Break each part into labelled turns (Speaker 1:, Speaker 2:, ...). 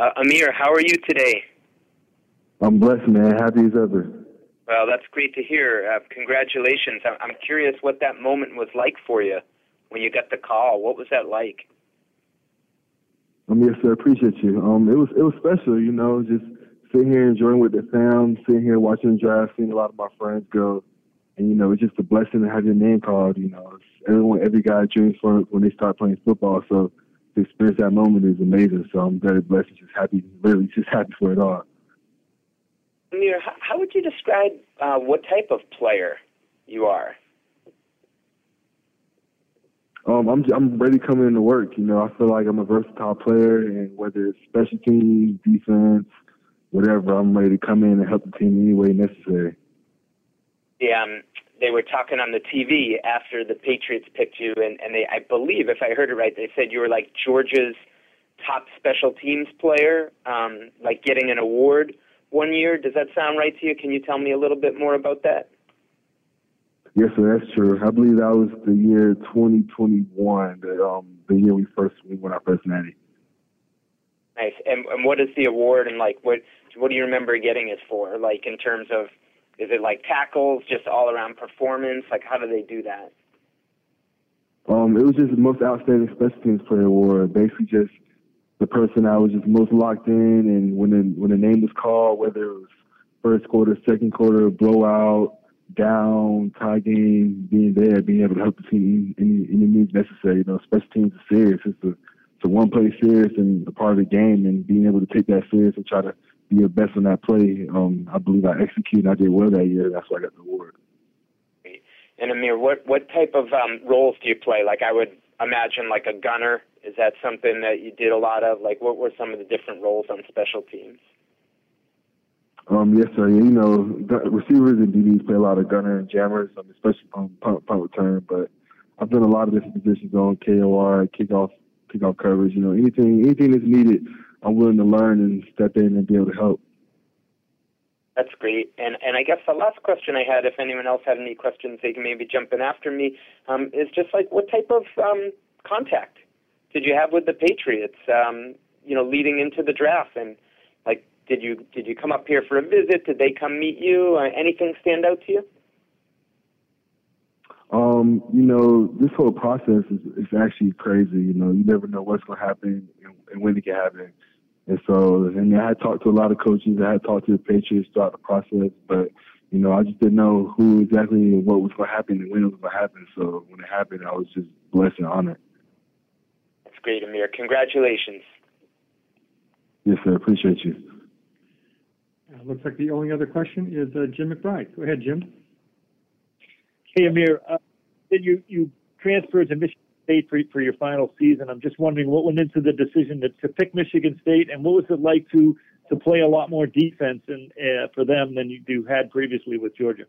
Speaker 1: Uh, Ameer, how are you today?
Speaker 2: I'm blessed, man. Happy as ever.
Speaker 1: Well, that's great to hear. Uh, congratulations. I'm curious what that moment was like for you when you got the call. What was that like?
Speaker 2: Um, yes, sir. Appreciate you. Um, it was it was special, you know, just sitting here enjoying with the fam, sitting here watching the draft, seeing a lot of my friends go, and you know, it's just a blessing to have your name called. You know, it's everyone, every guy dreams for when they start playing football. So to experience that moment is amazing. So I'm very blessed, just happy, really, just happy for it all.
Speaker 1: Ameer, how would you describe uh, what type of player you are?
Speaker 2: Um, I'm I'm ready coming into work. You know, I feel like I'm a versatile player, and whether it's special teams, defense, whatever, I'm ready to come in and help the team any way necessary.
Speaker 1: Yeah, um, they were talking on the TV after the Patriots picked you, and and they, I believe, if I heard it right, they said you were like Georgia's top special teams player, um, like getting an award one year. Does that sound right to you? Can you tell me a little bit more about that?
Speaker 2: Yes, sir, that's true. I believe that was the year 2021, the, um, the year we first we won our first natty.
Speaker 1: Nice. And, and what is the award, and like what what do you remember getting it for? Like in terms of, is it like tackles, just all around performance? Like how do they do that?
Speaker 2: Um, it was just the most outstanding special teams player award. Basically, just the person I was just most locked in, and when the when the name was called, whether it was first quarter, second quarter, blowout, down, tie game, being there, being able to help the team any any means necessary. You know, special teams are serious. It's a it's a one play serious and a part of the game, and being able to take that serious and try to your best on that play. Um, I believe I executed. I did well that year. That's why I got the award.
Speaker 1: And Ameer, what what type of um, roles do you play? Like I would imagine, like a gunner is that something that you did a lot of? Like, what were some of the different roles on special teams?
Speaker 2: Um, yes, sir. You know, receivers and DBs play a lot of gunner and jammers, um, especially on punt, punt return. But I've done a lot of different positions on KOR, kickoff, kickoff coverage. You know, anything, anything that's needed, I'm willing to learn and step in and be able to help.
Speaker 1: That's great. And and I guess the last question I had, if anyone else had any questions, they can maybe jump in after me. Um, is just like what type of um, contact did you have with the Patriots? Um, you know, leading into the draft, and like, did you did you come up here for a visit? Did they come meet you? Uh, anything stand out to you?
Speaker 2: Um, you know, this whole process is, is actually crazy. You know, you never know what's going to happen and, and when it can happen. And so, and I had talked to a lot of coaches. I had talked to the Patriots throughout the process, but you know, I just didn't know who exactly what was going to happen and when it was going to happen. So when it happened, I was just blessed and honored That's
Speaker 1: great, Ameer. Congratulations.
Speaker 2: Yes, sir. Appreciate you.
Speaker 3: Uh, looks like the only other question is uh, Jim McBride. Go ahead, Jim.
Speaker 4: Hey, Ameer. Uh, you you transferred to Michigan State for, for your final season. I'm just wondering what went into the decision to, to pick Michigan State, and what was it like to to play a lot more defense and uh, for them than you, you had previously with Georgia?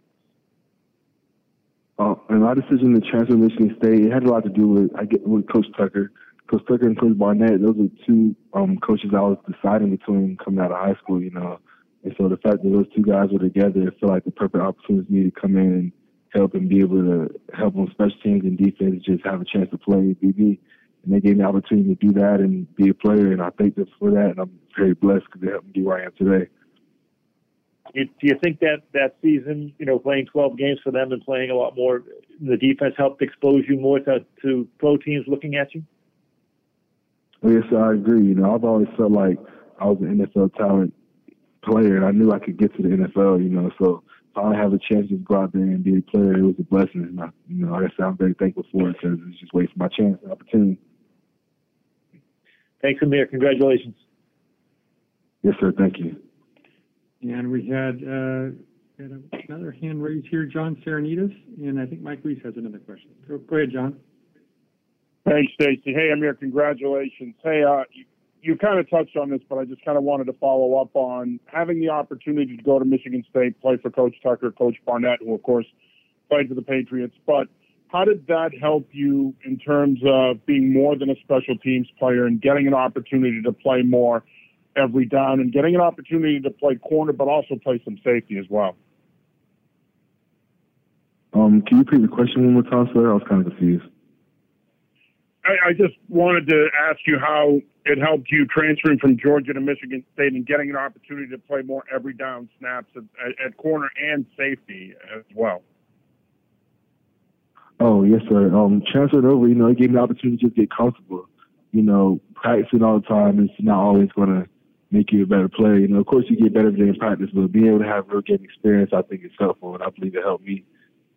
Speaker 2: Uh, and my decision to transfer to Michigan State, it had a lot to do with I get with Coach Tucker. Coach Tucker and Coach Barnett, those are two um, coaches I was deciding between coming out of high school, you know. And so the fact that those two guys were together, feel like the perfect opportunity to come in and help and be able to help on special teams and defense, just have a chance to play DB. And they gave me the opportunity to do that and be a player, and I thank them for that. And I'm very blessed because they helped me be where I am today.
Speaker 4: Do you think that that season, you know, playing 12 games for them and playing a lot more, the defense helped expose you more to, to pro teams looking at you?
Speaker 2: Yes, I agree. You know, I've always felt like I was an NFL talent player, and I knew I could get to the NFL. You know, so finally have a chance to go out there and be a player, it was a blessing. And I, you know, like I said, I'm very thankful for it because it's just waiting for my chance and opportunity.
Speaker 4: Thanks, Ameer. Congratulations.
Speaker 2: Yes, sir. Thank you.
Speaker 3: And we had, uh, had another hand raised here, John Serenitas, and I think Mike Reiss has another question. Go, go ahead, John.
Speaker 5: Hey, Stacy. Hey, Ameer. Congratulations. Hey, uh, you, you kind of touched on this, but I just kind of wanted to follow up on having the opportunity to go to Michigan State, play for Coach Tucker, Coach Barnett, who of course played for the Patriots. But how did that help you in terms of being more than a special teams player and getting an opportunity to play more every down and getting an opportunity to play corner, but also play some safety as well?
Speaker 2: Um, can you repeat the question one more time, sir? I was kind of confused.
Speaker 5: I, I just wanted to ask you how it helped you transferring from Georgia to Michigan State and getting an opportunity to play more every down snaps at, at, corner and safety as well.
Speaker 2: Oh yes, sir. Um, transferred over, you know, it gave me the opportunity to just get comfortable. You know, practicing all the time is not always going to make you a better player. You know, of course you get better in practice, but being able to have real game experience, I think is helpful, and I believe it helped me.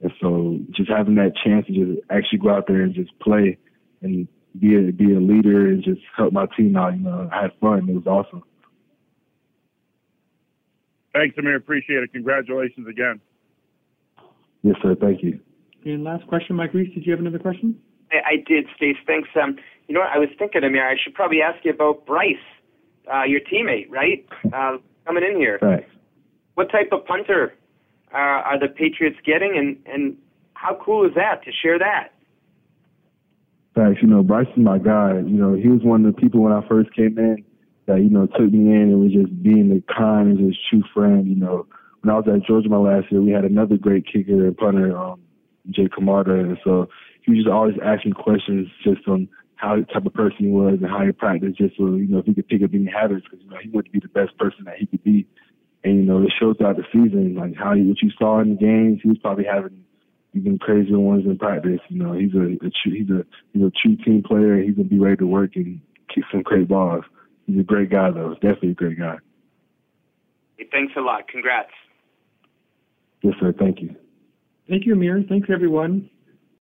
Speaker 2: And so, just having that chance to just actually go out there and just play and be a be a leader and just help my team out. You know, I had fun. It was awesome.
Speaker 5: Thanks, Ameer. Appreciate it. Congratulations again.
Speaker 2: Yes, sir. Thank you.
Speaker 3: And last question, Mike Reiss, did you have another question?
Speaker 1: I, I did, Stace. Thanks. Um, you know what? I was thinking, Ameer, I should probably ask you about Bryce, uh, your teammate, right? Uh, coming in here.
Speaker 2: Thanks.
Speaker 1: What type of punter uh, are the Patriots getting, and and how cool is that to share that?
Speaker 2: Thanks. You know, Bryce is my guy. You know, he was one of the people when I first came in that, you know, took me in and was just being a kind and just true friend. You know, when I was at Georgia my last year, we had another great kicker and punter, um, Jake Camarda. And so he was just always asking questions just on how the type of person he was and how he practiced just so, you know, if he could pick up any habits because, you know, he wanted to be the best person that he could be. And, you know, it shows throughout the season, like how he, what you saw in the games, he was probably having even crazier ones in practice. You know, he's a, a true, he's a he's a true team player. He's gonna be ready to work and kick some great balls. He's a great guy, though. Definitely a great guy.
Speaker 1: Hey, thanks a lot. Congrats.
Speaker 2: Yes, sir. Thank you.
Speaker 3: Thank you, Ameer. Thanks, everyone.